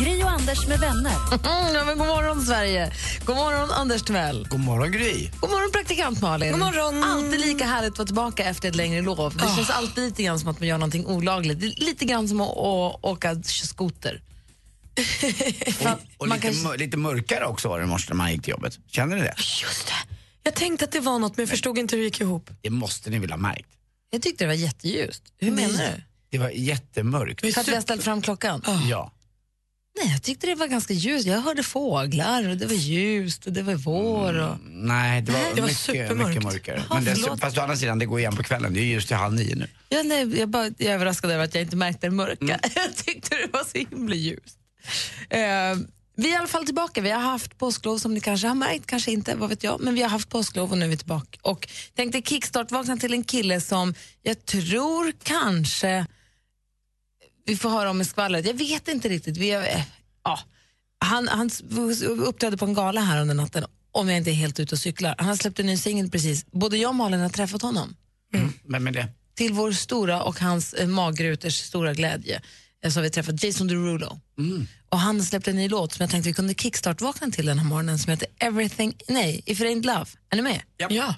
Gri och Anders med vänner. Mm, ja, men god morgon, Sverige. God morgon, Anders Timell. God morgon Gry. God morgon, praktikant Malin. God morgon. Alltid lika härligt att vara tillbaka efter ett längre lov. Det känns alltid lite grann som att man gör någonting olagligt. Det är lite grann som att, åka skoter. Och man lite, kan- mör- lite mörkare också var det i morse när man gick till jobbet. Känner ni det? Just det. Jag tänkte att det var något men jag förstod inte hur det gick ihop. Det måste ni väl ha märkt? Jag tyckte det var jätteljust. Hur Nej. menar du? Det var jättemörkt. För att vi har ställt fram klockan? Ja. Nej, jag tyckte det var ganska ljust. Jag hörde fåglar och det var ljust och det var vår. Och... Nej, det var, det var mycket, supermörkt. mycket mörkare. Jaha, Men det, fast å andra sidan, det går igen på kvällen. Det är just till halv nio nu. Ja, nej, jag, bara, jag är överraskad över att jag inte märkte det mörka. Jag tyckte det var så himla ljust. Eh, vi är i alla fall tillbaka. Vi har haft påsklov som ni kanske har märkt, kanske inte, vad vet jag. Men vi har haft påsklov och nu är vi tillbaka. Och tänkte kickstart-vakna till en kille som jag tror kanske vi får höra om i skvallret. Jag vet inte riktigt. Vi har, eh, ja. han, han uppträdde på en gala här under natten, om jag inte är helt ute och cyklar. Han har släppt en ny singel precis. Både jag och Malin har träffat honom Men med det? till vår stora och hans eh, magruters stora glädje eh, så har vi träffat Jason Derulo. Och han släppte en ny låt som jag tänkte vi kunde kickstart-vakna till den här morgonen som heter Everything, nej, If It Ain't Love. Är ni med? Ja.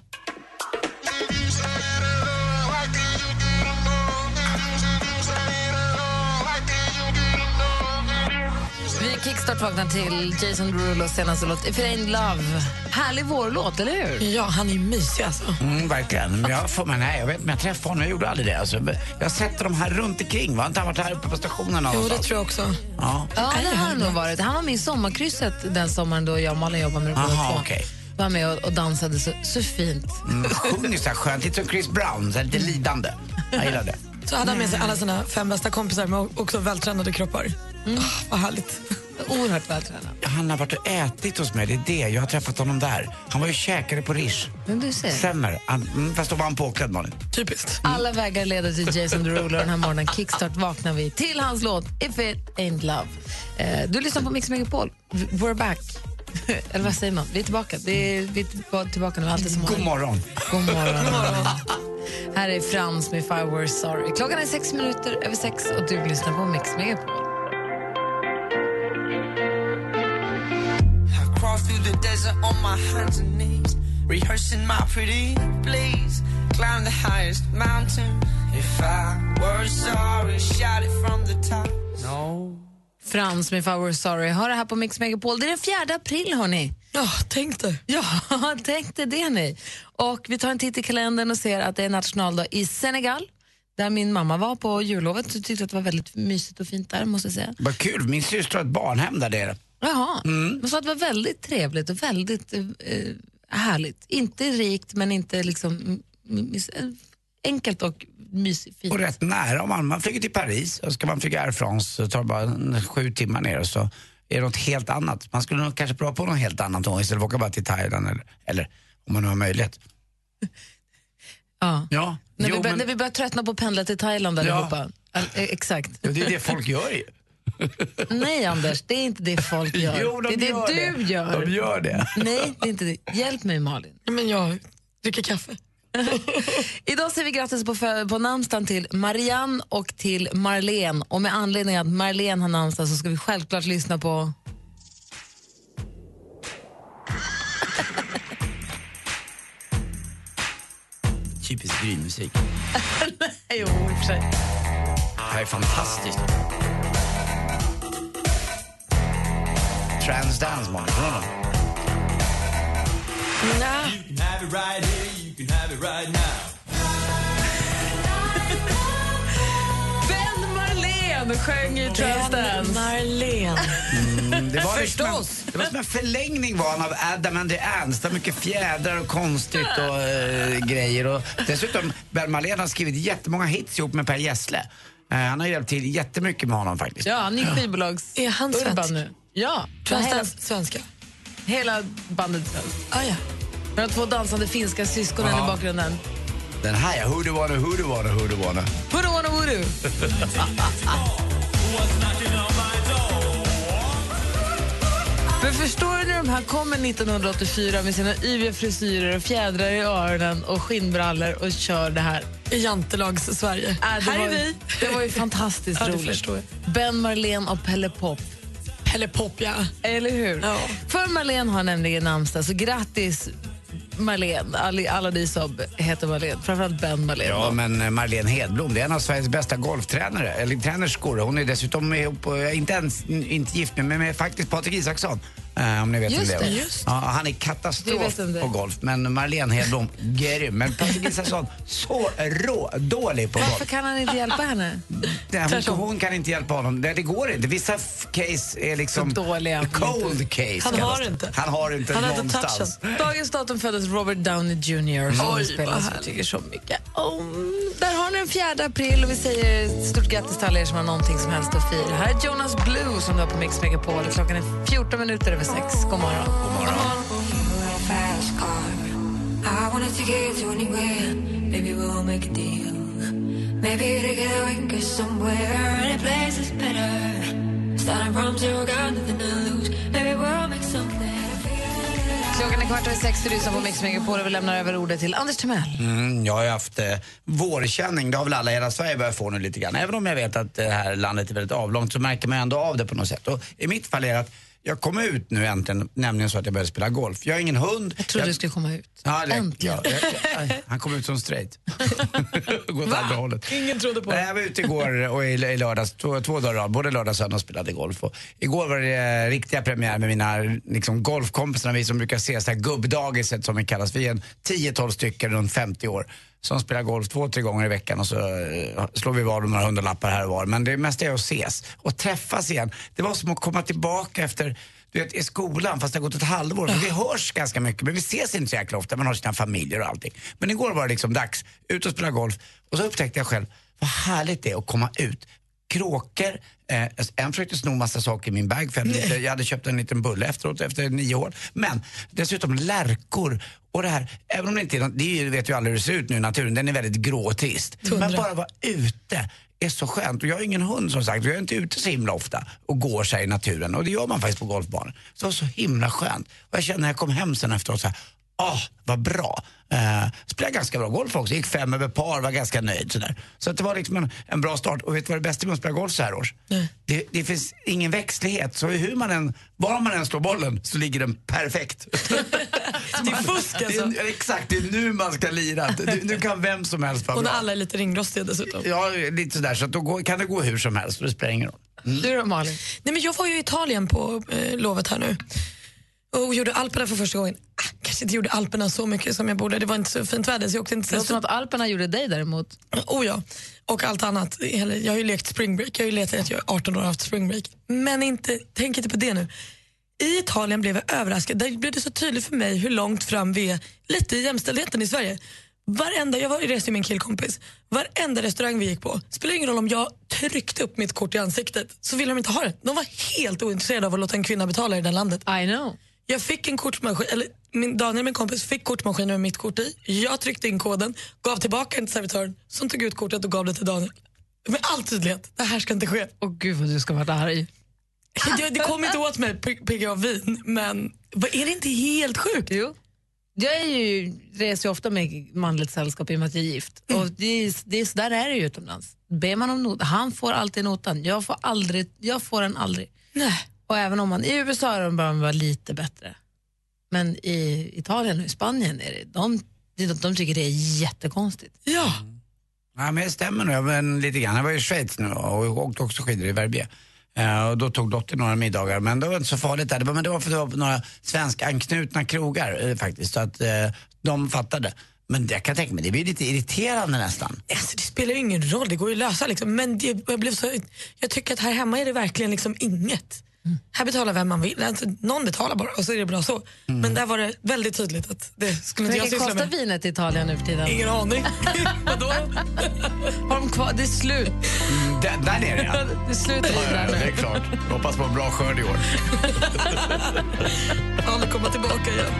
Vi kickstart-vaknar till Jason Derulos senaste låt If It Ain't Love. Härlig vårlåt, eller hur? ja, han är ju mysig alltså. Mm, verkligen. Men jag, får, men nej, jag vet inte om jag träffade honom. Jag gjorde aldrig det. Alltså, jag har sett dem här runt omkring. Var inte han varit här uppe på stationen Jo, det tror jag också. Ja. Ja, det det har här han nog varit. Han var med i sommarkrysset den sommaren då jag och Malin jobbade med båda Aha, okej. Var med och, och dansade så, så fint. Mm, sjunger så här skönt. Lite som Chris Brown, så här, lite lidande. Jag gillar det. Så hade han med sig alla sina fem bästa kompisar med också vältränade kroppar. Mm. Ah, vad härligt. Oerhört vältränad. Han har varit och ätit hos mig, det är det. Jag har träffat honom där. Han var ju käkare på Rish. Men du ser. Stämmer. Han, mm, fast då var han påklädd, Malin. Typiskt. Alla vägar leder till Jason Derulo den här morgonen. Kickstart vaknar vi till hans låt If it ain't love. Eh, du lyssnar på Mix Megapol. We're back. Eller vad säger man? Vi är tillbaka. Det är, vi är tillba- tillbaka nu, alltid som God vanligt. morgon. God morgon. Här är Frans med If I Were Sorry. Klockan är sex minuter över sex och du lyssnar på Mix Megapol. Crawl through the desert on my hands and knees, rehearsing my pretty please. Climb the highest mountain. If I were sorry, shout it from the top. No. Frans med If I Were Sorry. Har det här på Mix Megapol. Det är den 4 april, hörni. Ja, tänk dig. Ja, tänk dig det ni. Och vi tar en titt i kalendern och ser att det är nationaldag i Senegal. Där min mamma var på jullovet och tyckte att det var väldigt mysigt och fint där måste jag säga. Vad kul. Min syster har ett barnhem där nere. Jaha, hon sa att det var väldigt trevligt och väldigt eh, härligt. Inte rikt men inte liksom mm, eh, enkelt och mysigt fint. Och rätt nära. Om man, man flyger till Paris och ska man flyga Air France så tar det bara sju timmar ner och så är det något helt annat. Man skulle nog kanske prova på något helt annat då, istället för att åka bara till Thailand eller, eller om man nu har möjlighet. Ja. Ja, När, jo, vi bör, men, när vi börjar tröttna på att pendla till Thailand Ja. allihopa. All, eh, exakt. ja, det är det folk gör ju. Nej Anders, det är inte det folk gör. Jo, de det är det gör du det. gör. De gör det. Nej, det är inte det. Hjälp mig Malin. Men jag dricker kaffe. Idag säger vi grattis på, på namnsdagen till Marianne och till Marlene. Och med anledning av att Marlene har namnsdag så ska vi självklart lyssna på... Typisk grynmusik. Jo, i och för sig. Det här är fantastiskt. Transdance, man. Ja. Ben Marlene sjöng i Transdance. Marlene. Mm, Det var Förstås. Liksom en, det var som en förlängning var han av Adam and the Ants. Det var mycket fjädrar och konstigt och eh, grejer. Och dessutom, Ben Marlene har skrivit jättemånga hits ihop med Per Gessle. Eh, han har hjälpt till jättemycket med honom faktiskt. Ja, han är skivbolags Är han svensk? nu. Ja, Tror hela, svenska. hela bandet. Ah, ja. Med de två dansande finska syskonen Ja. i bakgrunden. Den här ja, Who do wanna, who do wanna, who do wanna. Voodoo wanna voodoo. Men förstår du när de här kommer 1984 med sina yviga frisyrer och fjädrar i öronen och skinnbrallor och kör det här? I Jantelags-Sverige. Äh, det här var, är vi. Det var ju fantastiskt Ja, det roligt. förstår jag. Ben Marlene och Pelle Pop. Pelle Pop, ja. Eller hur? Ja. För Marlene har nämligen namnsdag, så grattis Marlene. Alla, alla ni som heter Marlene. Framförallt Ben Marlene. Ja, men eh, Marlene Hedblom, det är en av Sveriges bästa golftränare, eller tränerskor. Hon är dessutom ihop, eh, inte ens inte gift med, men med faktiskt Patrik Isaksson. Eh, om ni vet Just vem det, är. just Ja, han är katastrof på golf, men Marlene Hedblom, grym. Men Patrik Isaksson, så rå, dålig på Varför golf. kan han inte hjälpa henne? Nej, hon, hon kan inte hjälpa honom. Det, det går inte. Vissa case är liksom Så dåliga. cold case. Han har inte. Han har inte Han har inte någonstans. touchen. Dagens datum föddes Robert Downey Jr. som Oj, spelar vad som tycker så mycket om. Där har ni den 4 april och vi säger stort grattis till alla er som har någonting som helst att fira. Här är Jonas Blue som du har på Mix Megapol. Klockan är 14 minuter över 6. God morgon. God morgon. fast car. I wanna take it to anywhere. Maybe we'll make a deal. Maybe together we can go somewhere. Any place is better. Starting from zero, got nothing to lose. Maybe we'll make something. I feel Klockan är kvart över sex, du lyssnar på Mix Megapol och vi lämnar över ordet till Anders Timell. Mm, jag har ju haft eh, vårkänning, det har väl alla i hela Sverige börjat få nu lite grann. Även om jag vet att det här landet är väldigt avlångt så märker man ändå av det på något sätt. Och I mitt fall är det att jag kom ut nu äntligen, nämligen så att jag började spela golf. Jag har ingen hund. Jag trodde du skulle komma ut. Ja, det, Äntligen. ja, jag, jag, han kom ut som straight. Gå åt andra hållet. Ingen trodde på det. Jag var ute igår och i, i lördags, två, två dagar rad, både lördag och söndag spelade golf. Och igår var det eh, riktiga premiär med mina liksom, golfkompisar, vi som brukar ses gubbdagiset som vi kallas. Vi är en 10-12 stycken runt 50 år som spelar golf två, tre gånger i veckan och så eh, slår vi om några hundralappar här och var. Men det mesta är att ses och träffas igen. Det var som att komma tillbaka efter du vet, i skolan fast det har gått ett halvår. För vi hörs ganska mycket men vi ses inte så jäkla ofta. Man har sina familjer och allting. Men igår var det liksom dags, ut och spela golf. Och så upptäckte jag själv vad härligt det är att komma ut. Kråkor, eh, en försökte sno massa saker i min bag för jag hade, lite, jag hade köpt en liten bulle efteråt efter nio år. Men dessutom lärkor och det här, även om det inte är något, det är vet ju alla hur det ser ut nu i naturen, den är väldigt grå och trist. Men bara vara ute är så skönt. Och jag har ingen hund som sagt, jag är inte ute så himla ofta och går här i naturen. Och det gör man faktiskt på golfbanor. Så det var så himla skönt. Och jag kände när jag kom hem sen efteråt så här, ah, vad bra. Uh, spelade ganska bra golf också, gick fem över par, var ganska nöjd sådär. Så att det var liksom en, en bra start. Och vet du vad det bästa med att spela golf så här års? Det, det finns ingen växtlighet. Så hur man än, var man än slår bollen så ligger den perfekt. Det är fusk alltså. Det är, exakt, det är nu man ska lira. Du, nu kan vem som helst vara Och när bra. alla är lite ringrostiga dessutom. Ja, lite sådär. Så att då går, kan det gå hur som helst det spelar ingen roll. Du då Malin? Nej, men jag var ju i Italien på eh, lovet här nu och gjorde Alperna för första gången. Ah, kanske inte gjorde Alperna så mycket som jag borde. Det var inte så fint väder så jag åkte inte Det låter som att Alperna gjorde dig däremot. Oh ja, och allt annat. Jag har ju lekt spring break. Jag har ju letat att jag är 18 år och haft spring break. Men inte, tänk inte på det nu. I Italien blev jag överraskad. Där blev det så tydligt för mig hur långt fram vi är lite i jämställdheten i Sverige. Varenda, jag var reste med min killkompis. Varenda restaurang vi gick på, spelar ingen roll om jag tryckte upp mitt kort i ansiktet så ville de inte ha det. De var helt ointresserade av att låta en kvinna betala i det landet. I know. Jag fick en kortmaskin, eller min, Daniel min kompis fick kortmaskinen med mitt kort i. Jag tryckte in koden, gav tillbaka den till servitören som tog ut kortet och gav det till Daniel. Med all tydlighet, det här ska inte ske. Åh gud vad du ska vara arg. Det, det kom inte åt mig PGA vin, men är det inte helt sjukt? Jo. Jag är ju, reser ju ofta med manligt sällskap i och med att jag är gift. Och det det så där är det ju utomlands. Ber man om not, han får alltid notan. Jag får, aldrig, jag får den aldrig. Nej. Och även om man, i USA är de bara vara lite bättre. Men i Italien och i Spanien är det, de, de, de tycker det är jättekonstigt. Ja. Ja, men det stämmer nog, men lite grann. Jag var i Schweiz nu och åkte också skidor i Verbier. Eh, och då tog dottern några middagar, men det var inte så farligt där. Det var, men det var för att det var några svensk-anknutna krogar eh, faktiskt, så att eh, de fattade. Men jag kan tänka mig, det blir lite irriterande nästan. Alltså, det spelar ju ingen roll, det går ju att lösa. Liksom. Men det, jag, blev så, jag tycker att här hemma är det verkligen liksom inget. Här betalar vem man vill. Alltså, någon betalar bara och så är det bra så. Men där var det väldigt tydligt att det skulle inte jag syssla kostar med. vinet i Italien nu för tiden? Ingen aning. Vadå? Har de kvar? Det är slut. Där, där nere ja. Det är slut Ja, ja, där det är klart. Hoppas på en bra skörd i år. Han komma tillbaka igen.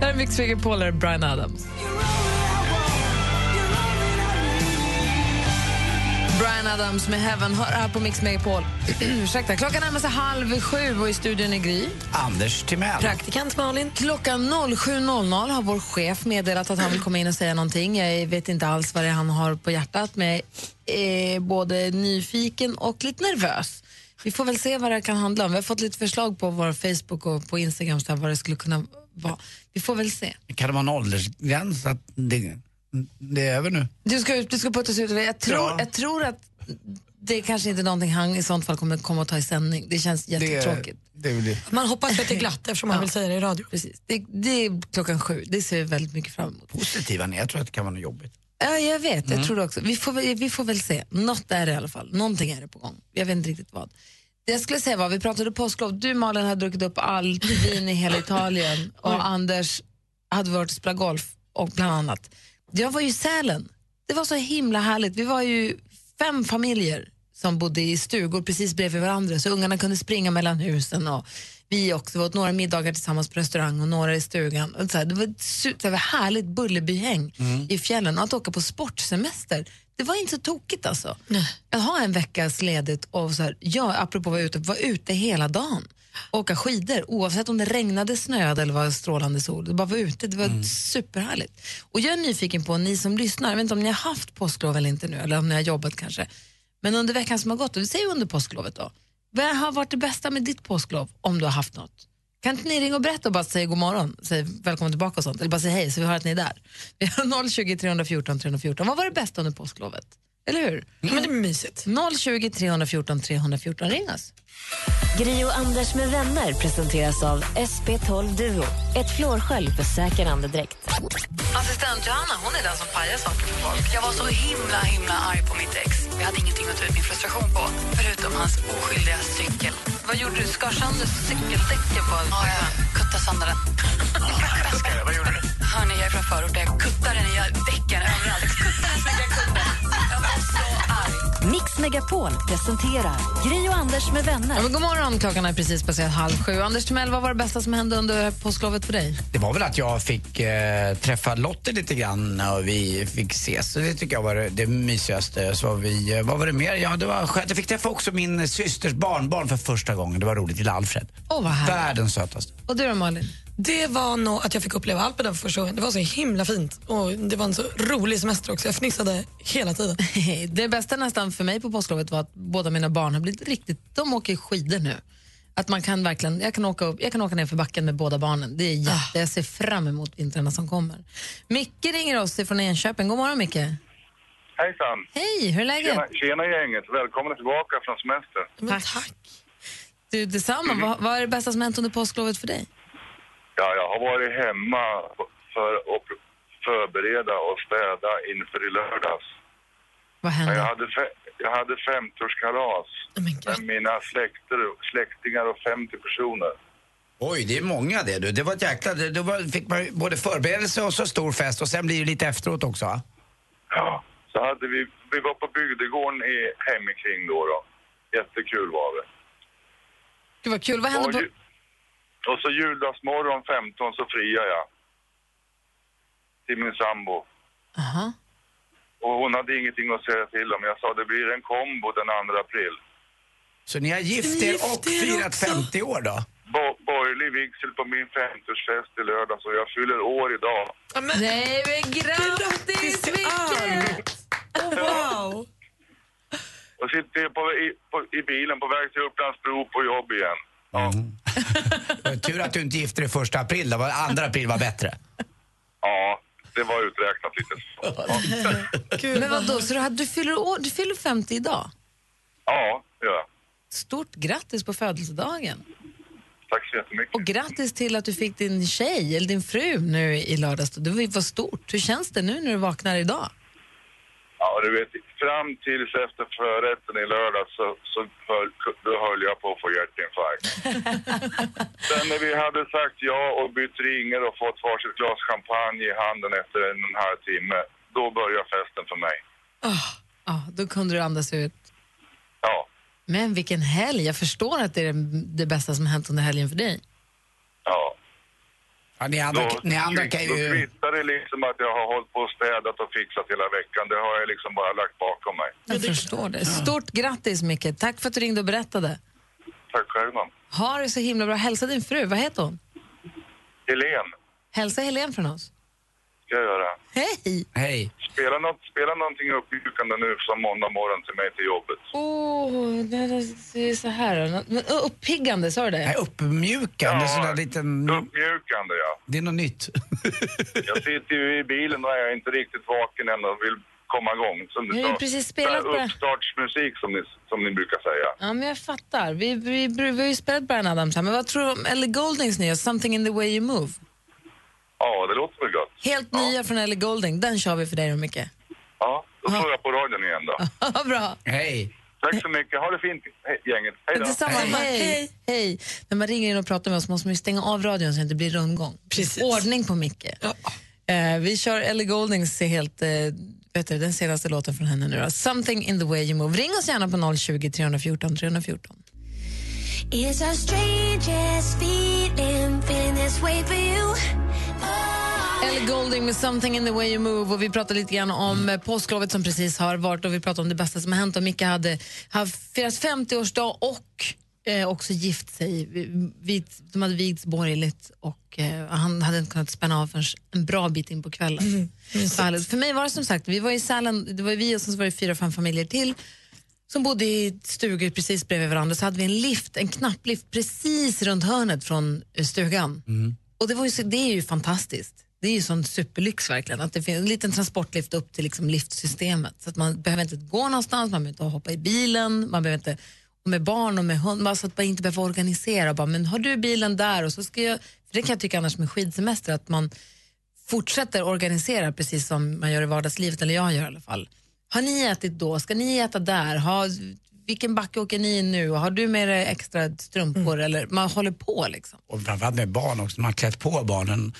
Där är Mix Megapol, Brian Adams. Brian Adams med Heaven hör här på Mix Megapol. Ursäkta, klockan närmar sig halv sju och i studion är Gry. Anders Timell. Praktikant Malin. Klockan 07.00 har vår chef meddelat att han vill komma in och säga någonting. Jag vet inte alls vad det är han har på hjärtat, men jag är både nyfiken och lite nervös. Vi får väl se vad det kan handla om. Vi har fått lite förslag på vår Facebook och på Instagram så här, vad det skulle kunna vara. Vi får väl se. Kan det vara en åldersgräns? Att det, det är över nu? Du ska, du ska puttas ut. Jag tror, Ja. jag tror att det är kanske inte är någonting han i sånt fall kommer komma att ta i sändning. Det känns Det, jättetråkigt. det är väl det. Man hoppas att det är glatt eftersom man vill säga det i radio. Precis. Det, det är klockan sju. Det ser vi väldigt mycket fram emot. Positiva ni, jag tror att det kan vara något jobbigt. Ja, jag vet. Jag tror det också. Vi får, väl- vi får väl se. Något är det i alla fall. Någonting är det på gång. Jag vet inte riktigt vad. Det jag skulle säga var, vi pratade påsklov. Du Malin hade druckit upp allt vin i hela Italien och Anders hade varit och spelat golf och bland annat. Jag var ju i Sälen. Det var så himla härligt. Vi var ju fem familjer som bodde i stugor precis bredvid varandra så ungarna kunde springa mellan husen och vi också. Vi åt några middagar tillsammans på restaurang och några i stugan. Och så här, det var ett det var härligt Bullerbyhäng i fjällen och att åka på sportsemester. Det var inte så tokigt alltså. Att ha en veckas ledigt och så här, ja, apropå att vara ute, vara ute hela dagen. Åka skidor oavsett om det regnade, snöade eller var strålande sol. Det bara vara ute, det var superhärligt. Och jag är nyfiken på, ni som lyssnar, jag vet inte om ni har haft påsklov eller inte nu, eller om ni har jobbat kanske. Men under veckan som har gått, och vi säger under påsklovet då, vad har varit det bästa med ditt påsklov, om du har haft något? Kan inte ni ringa och berätta och bara säga god morgon, säg välkommen tillbaka och sånt, eller bara säga hej så vi hör att ni är där. Vi har 020 314 314. Vad var det bästa under påsklovet? Eller hur? Men det är mysigt. 020 314 314, ring oss. Gri och Anders med vänner presenteras av SP12 Duo. Ett flårskölj för säker andedräkt. Assistent Johanna, hon är den som pajar saker för folk. Jag var så himla himla arg på mitt ex. Jag hade ingenting att ta ut min frustration på, förutom hans oskyldiga cykel. Vad gjorde du? Skar sönder cykeldäcken på Ja, jag kuttade sönder den. Vad gjorde du? Hörni, jag är från förorten. Jag kuttade den i däcken överallt. Megapol presenterar Gri och Anders med vänner. Ja, men god morgon, klockan är precis passerat halv sju. Anders Timell, vad var det bästa som hände under påsklovet för dig? Det var väl att jag fick eh, träffa Lotte lite grann och vi fick ses. Så det tycker jag var det, det mysigaste. Så vi, eh, vad var det mer? Ja, det var skönt. Jag fick träffa också min systers barnbarn för första gången. Det var roligt, lilla Alfred. Åh, vad härligt. Världens sötaste. Och du då Malin? Det var nog att jag fick uppleva Alperna för första gången. Det var så himla fint och det var en så rolig semester också. Jag fnissade hela tiden. Det bästa nästan för mig på påsklovet var att båda mina barn har blivit riktigt, de åker skidor nu. Att man kan verkligen, jag kan åka, upp, jag kan åka ner för backen med båda barnen. Det är jätte, jag ser fram emot vintrarna som kommer. Micke ringer oss från Enköping. God morgon Micke. Hejsan! Hej, hur är läget? Tjena, tjena gänget, välkomna tillbaka från semester. Men tack. Du, detsamma. Vad, vad är det bästa som hänt under påsklovet för dig? Ja, jag har varit hemma för att förbereda och städa inför i lördags. Vad Jag hände? hade, fe- jag hade 50-årskalas Men med mina släkter, släktingar och 50 personer. Oj, det är många det du. Det var ett jäkla... Var, fick man både förberedelse och så stor fest och sen blir det lite efteråt också? Ja, så hade vi, vi var på bygdegården i hemikring då, då. Jättekul var det. Gud vad kul. Vad hände på... och så juldagsmorgon 15 så friade jag. Till min sambo. Aha. Och hon hade ingenting att säga till om. Jag sa det blir en kombo den 2 april. Så ni har gift er Gift och er firat också. 50 år då? Bo- borgerlig vigsel på min 50-årsfest i lördag så jag fyller år idag. Men, Nej men grattis Micke! oh, wow. Och sitter på, i, på, i bilen på väg till Upplandsbro på jobb igen. Ja, var Tur att du inte gifte dig första april då. Var- Andra april var bättre. ja det var uträknat lite. Ja, Men vadå, så du, hade- du, fyller år, du fyller 50 idag? ja det gör jag. Stort grattis på födelsedagen. Tack så jättemycket. Och grattis till att du fick din tjej, eller din fru, nu i lördags. Det var var stort. Hur känns det nu när du vaknar idag? Ja, du vet, fram tills efter förrätten i lördag så, så höll, då höll jag på att få hjärtinfarkt. Sen när vi hade sagt ja och bytt ringar och fått varsitt glas champagne i handen efter en och en halv timme, då började festen för mig. Ja, då kunde du andas ut. Ja. Men vilken helg! Jag förstår att det är det- det bästa som har hänt under helgen för dig. Ja. Ja, ni andra, Då, ni andra kan då ju... kvittar det liksom att jag har hållit på och städat och fixat hela veckan. Det har jag liksom bara lagt bakom mig. Jag förstår det. Stort grattis Micke. Tack för att du ringde och berättade. Tack själv, man. Ha det så himla bra. Hälsa din fru. Vad heter hon? Helene, Hälsa Helene från oss. Ska jag göra. Hej! Hej. Spela, något, spela någonting uppmjukande nu som måndag morgon till mig till jobbet. Åh, det är så här. Uppiggande, sa du det? Nej, uppmjukande, Ja. sådär liten... Uppmjukande, ja. Det är något nytt. Jag sitter ju i bilen och är inte riktigt vaken än och vill komma igång. Som Vi har ju precis spelat det. Uppstartsmusik som ni, som ni brukar säga. Ja, men jag fattar. Vi, vi, vi, vi har ju spelat Brian Adams här, men vad tror du om Ellie Goldings nya Something in the way you move? Ja, det låter väl gott. Helt nya från Ellie Golding. Den kör vi för dig Micke. Ja, då får jag på radion igen då. Bra. Hej. Tack så mycket. Ha det fint, hej, gänget. Hej då. Detsamma. Hej. Hej. När man ringer in och pratar med oss måste man ju stänga av radion så att det inte blir rundgång. Precis. Ordning på Micke. Eh, vi kör Ellie Goldings helt, eh, vet du, den senaste låten från henne nu då. Something in the way you move. Ring oss gärna på 020 314 314. It's our strangest feeling, feeling this way for you. Ellie Golding med Something in the way you move och vi pratade lite grann om eh, påsklovet som precis har varit och vi pratade om det bästa som har hänt och Micke hade, hade firat 50-årsdag och eh, också gift sig. Vit, de hade vigts borgerligt och eh, han hade inte kunnat spänna av förrän en bra bit in på kvällen. Härligt. För mig var det som sagt, vi var i Sälen, det var vi och sen så var det fyra, fem familjer till som bodde i stugor precis bredvid varandra så hade vi en lift, en knapplift precis runt hörnet från eh, stugan. Och det, var ju, det är ju fantastiskt. Det är ju sån superlyx verkligen. Att det finns en liten transportlift upp till liksom liftsystemet. Så att man behöver inte gå någonstans, man behöver inte hoppa i bilen, man behöver inte med barn och med hund, bara så att man inte behöver organisera. Bara, men har du bilen där? Och så ska jag, för det kan jag tycka annars med skidsemester, att man fortsätter organisera precis som man gör i vardagslivet, eller jag gör i alla fall. Har ni ätit då? Ska ni äta där? Ha, vilken backe åker ni i nu? Har du med dig extra strumpor? Eller man håller på liksom. Och framförallt med barn också, man har klätt på barnen.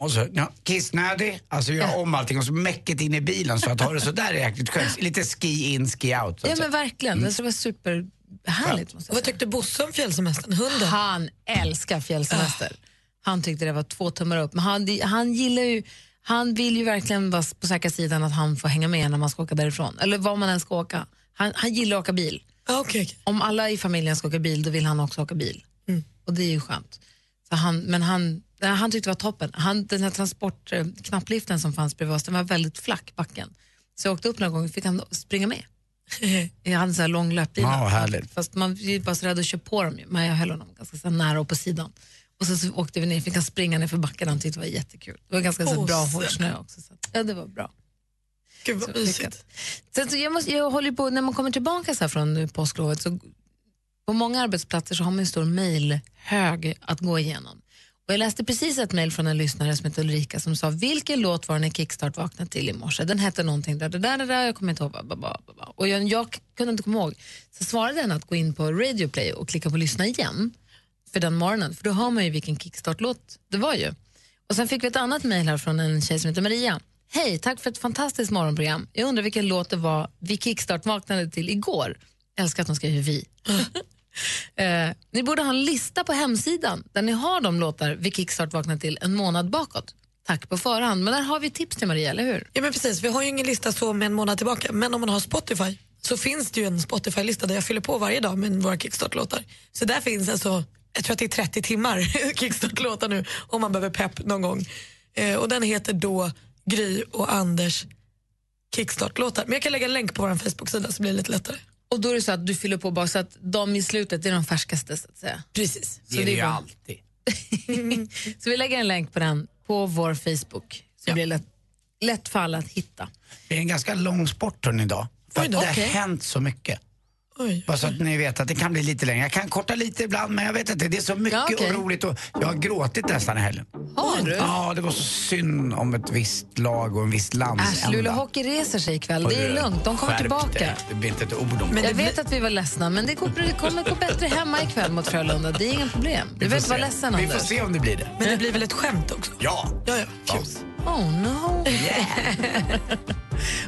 Och så, ja, kissnödig, alltså göra om allting och så mäcket in i bilen så att ha det så där är jäkligt skönt. Lite ski in, ski out. Ja men verkligen, det ska vara superhärligt. måste jag Vad tyckte Bosse om fjällsemestern? Hunden? Han älskar fjällsemester. Han tyckte det var två tummar upp. Men han, han gillar ju, han vill ju verkligen vara på säkra sidan att han får hänga med när man ska åka därifrån. Eller var man än ska åka. Han, han gillar att åka bil. Ah, okay. Om alla i familjen ska åka bil, då vill han också åka bil. Och det är ju skönt. Så han, men han, han tyckte det var toppen. Han, den här transportknappliften som fanns bredvid oss, den var väldigt flack, backen. Så jag åkte upp några gånger fick han springa med. Jag hade en sån här lång vad härligt. Fast man är bara så rädd att köra på dem. Men jag höll honom ganska så nära och på sidan. Och så, så åkte vi ner, fick han springa ner för backen, han tyckte det var jättekul. Det var ganska så bra söt. hård snö också. Så, ja, det var bra. Gud vad mysigt. Sen så jag, måste, jag håller på, när man kommer tillbaka så från påsklovet, så på många arbetsplatser så har man en stor mejlhög att gå igenom. Och jag läste precis ett mejl från en lyssnare som heter Ulrika som sa, vilken låt var det när Kickstart vaknade till i morse? Den hette någonting där, där, där, där, där jag kommer inte ihåg. Och jag, jag kunde inte komma ihåg. Så svarade den att gå in på Radio Play och klicka på lyssna igen för den morgonen, för då hör man ju vilken Kickstart-låt det var ju. Och sen fick vi ett annat mejl här från en tjej som heter Maria. Hej, tack för ett fantastiskt morgonprogram. Jag undrar vilken låt det var vi Kickstart vaknade till igår. Jag älskar att de skriver vi. eh, ni borde ha en lista på hemsidan där ni har de låtar vi Kickstart vaknade till en månad bakåt. Tack på förhand. Men där har vi tips till Maria, eller hur? Ja men precis, vi har ju ingen lista så med en månad tillbaka. Men om man har Spotify så finns det ju en Spotify-lista där jag fyller på varje dag med våra Kickstart-låtar. Så där finns alltså, jag tror att det är 30 timmar Kickstart-låtar nu om man behöver pepp någon gång. Eh, och den heter då Gry och Anders Kickstart-låtar. Men jag kan lägga en länk på vår Facebook-sida så blir det lite lättare. Och då är det så att du fyller på bara så att de i slutet är de färskaste så att säga. Precis. Det är det ju bara- alltid. Så vi lägger en länk på den på vår Facebook så blir det lätt, lätt för alla att hitta. Det är en ganska lång sport idag. För Oj det har hänt så mycket. Oj. Bara så att ni vet att det kan bli lite längre. Jag kan korta lite ibland men jag vet inte, det är så mycket Ja, okej. och roligt och jag har gråtit nästan i helgen. Har du? Ja, det var så synd om ett visst lag och en viss landsända. Äsch, Luleå Hockey reser sig ikväll. Det är lugnt, de kommer tillbaka. dig. Det blir inte ett ord om jag vet att vi var ledsna, men det, det kommer gå bättre hemma ikväll mot Frölunda. Det är inga problem. Du behöver inte vara se. ledsen, Vi Anders. får se om det blir det. Men det blir väl ett skämt också? Ja. Ja, ja. Kul. Oh no.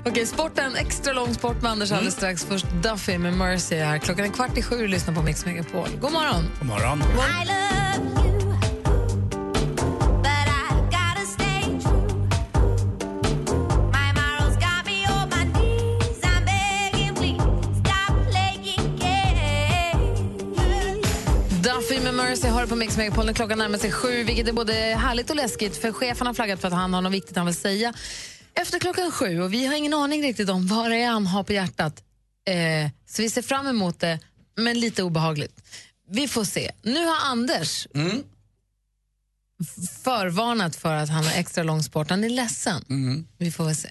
Okej, sporten. Extra lång sport med Anders alldeles strax. Först Duffy med Mercy här. Klockan är kvart i sju och lyssnar på Mix Megapol. God morgon. God morgon. Duffy med Mercy har på Mix Megapol när klockan närmar sig sju, vilket är både härligt och läskigt för chefen har flaggat för att han har något viktigt han vill säga efter klockan sju och vi har ingen aning riktigt om vad det är han har på hjärtat. Eh, så vi ser fram emot det, men lite obehagligt. Vi får se. Nu har Anders Mm. förvarnat för att han har extra lång sport. Han är ledsen. Mm. Vi får väl se.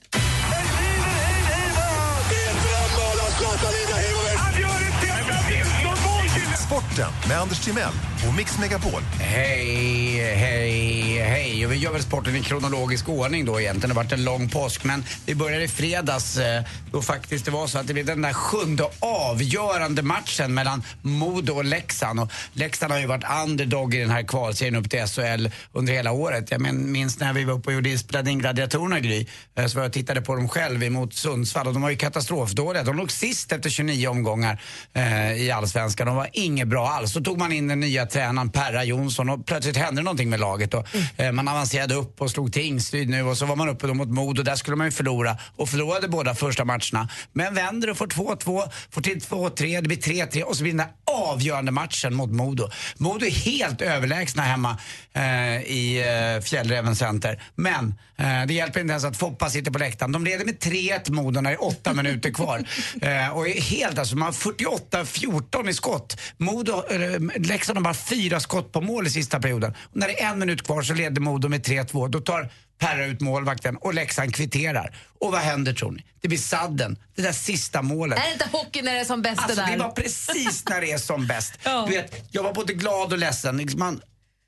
Sporten med Anders Timell på Mix Megapol. Hej, hej, hej. Och vi gör väl sporten i kronologisk ordning då egentligen. Det har varit en lång påsk men vi började i fredags eh, då faktiskt det var så att det blev den där sjunde avgörande matchen mellan Modo och Leksand. Och Leksand har ju varit underdog i den här kvalserien upp till SHL under hela året. Jag minns när vi var uppe och gjorde, spelade in Gladiatorerna Gry. Eh, så var jag och tittade på dem själv emot Sundsvall och de var ju katastrofdåliga. De låg sist efter 29 omgångar eh, i Allsvenskan. De var inget bra alls. Så tog man in den nya tränaren Perra Jonsson och plötsligt hände någonting med laget. Och, eh, man avancerade upp och slog Tingsryd nu och så var man uppe mot Modo. Där skulle man ju förlora och förlorade båda första matcherna. Men vänder och får 2-2, får till 2-3, det blir 3-3 och så blir den där avgörande matchen mot Modo. Modo är helt överlägsna hemma eh, i eh, Fjällräven Center. Men eh, det hjälper inte ens att Foppa sitter på läktaren. De leder med 3-1 Modo när det är åtta minuter kvar. Eh, och är helt alltså, man har 48-14 i skott. Modo, eller, Leksand har bara fyra skott på mål i sista perioden. Och när det är en minut kvar så leder Modo med 3-2. Då tar Perra ut målvakten och Leksand kvitterar. Och vad händer tror ni? Det blir sadden, det där sista målet. Är det inte hockey när det är som bäst Alltså, det där? det var precis när det är som bäst. Ja. Du vet, jag var både glad och ledsen. Liksom Man,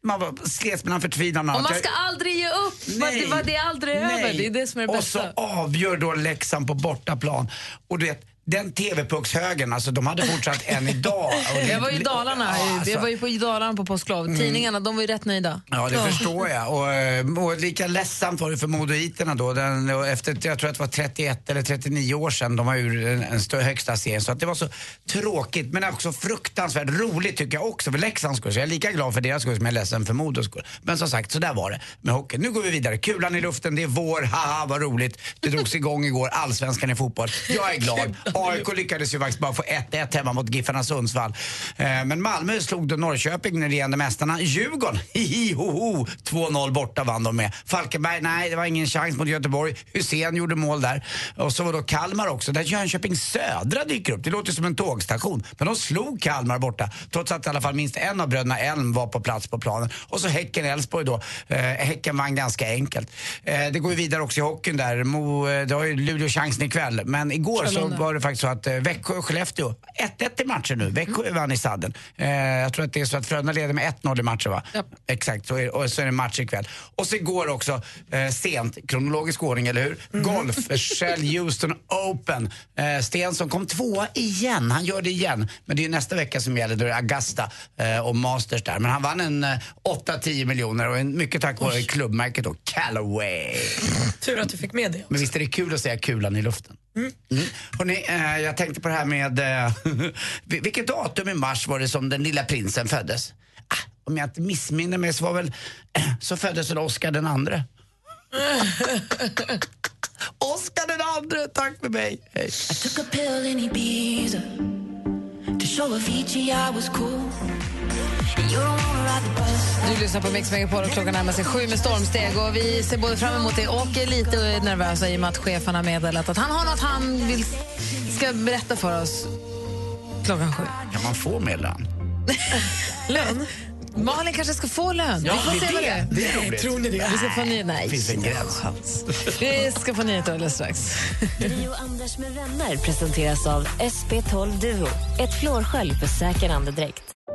man slets mellan förtvivlan och Och man ska aldrig ge upp. Nej. Det, var det är aldrig över. Det är det som är det och bästa. så avgör då Leksand på bortaplan. Och du vet, den TV-puckshögen, alltså de hade fortsatt än idag. Och det- var ju Dalarna, Ja, alltså. jag var ju på i Dalarna på påsklov. Tidningarna de var ju rätt nöjda. Ja, det förstår jag. Och, eh, och lika ledsamt var det för modoiterna då. Den, efter, jag tror att det var 31 eller 39 år sedan de var ur en, en stö, högsta serien. Så att det var så tråkigt men också fruktansvärt roligt tycker jag också för Leksands skull. Så jag är lika glad för deras skull som jag är ledsen för Modos skull. Men som sagt, så där var det med hockeyn. Nu går vi vidare. Kulan i luften, det är vår, haha vad roligt. Det drogs igång igår, allsvenskan i fotboll. Jag är glad. AIK lyckades ju faktiskt bara få 1-1 hemma mot Giffarna Sundsvall. Eh, men Malmö slog då Norrköping, den regerande mästarna. Djurgården, hihi ho ho, 2-0 borta vann de med. Falkenberg, nej det var ingen chans mot Göteborg. Hussein gjorde mål där. Och så var då Kalmar också, där Jönköping Södra dyker upp. Det låter som en tågstation. Men de slog Kalmar borta, trots att i alla fall minst en av bröderna Elm var på plats på planen. Och så Häcken-Elfsborg då. Eh, häcken vann ganska enkelt. Eh, det går ju vidare också i hockeyn där. Mo, det har ju Luleå chansen ikväll. Men igår så var det faktiskt så att eh, Växjö och Skellefteå, 1-1 i matchen nu. Växjö vann i sadden. Eh, jag tror att det är så att Frölunda leder med 1-0 i matchen va? Exakt, så är, och så är det match ikväll. Och så igår också, eh, sent, kronologisk ordning eller hur? Golf, Shell Houston Open. Stensson kom tvåa igen, han gör det igen. Men det är ju nästa vecka som gäller, då är det Augusta och Masters där. Men han vann en eh, 8-10 miljoner och en, mycket tack vare klubbmärket då, Callaway. Tur att du fick med det. Men visst är det kul att säga kulan i luften? Mm. Hörrni, eh, jag tänkte på det här med... Eh, vil- vilket datum i mars var det som den lilla prinsen föddes? Ah, om jag inte missminner mig så var väl... så föddes väl Oscar den andre. Oscar den andre, tack för mig. Hej. I took a pill in Ibiza to show Avicii I was cool. Du lyssnar på Mix Megapol och klockan närmar sig sju med stormsteg. Och vi ser både fram emot det och är lite nervösa i och med att chefen har meddelat att han har något han vill, ska berätta för oss klockan sju. Kan man få mer lön? Lön? Malin kanske ska få lön. Ja, vi får det se det är. det. Det är roligt. Tror ni det? Vi ska få ny- Nej. Finns en gräns. Vi ska få nyheter alldeles strax. Gri och Anders med vänner presenteras av SP12 Duo. Ett flårskölj för säker andedräkt.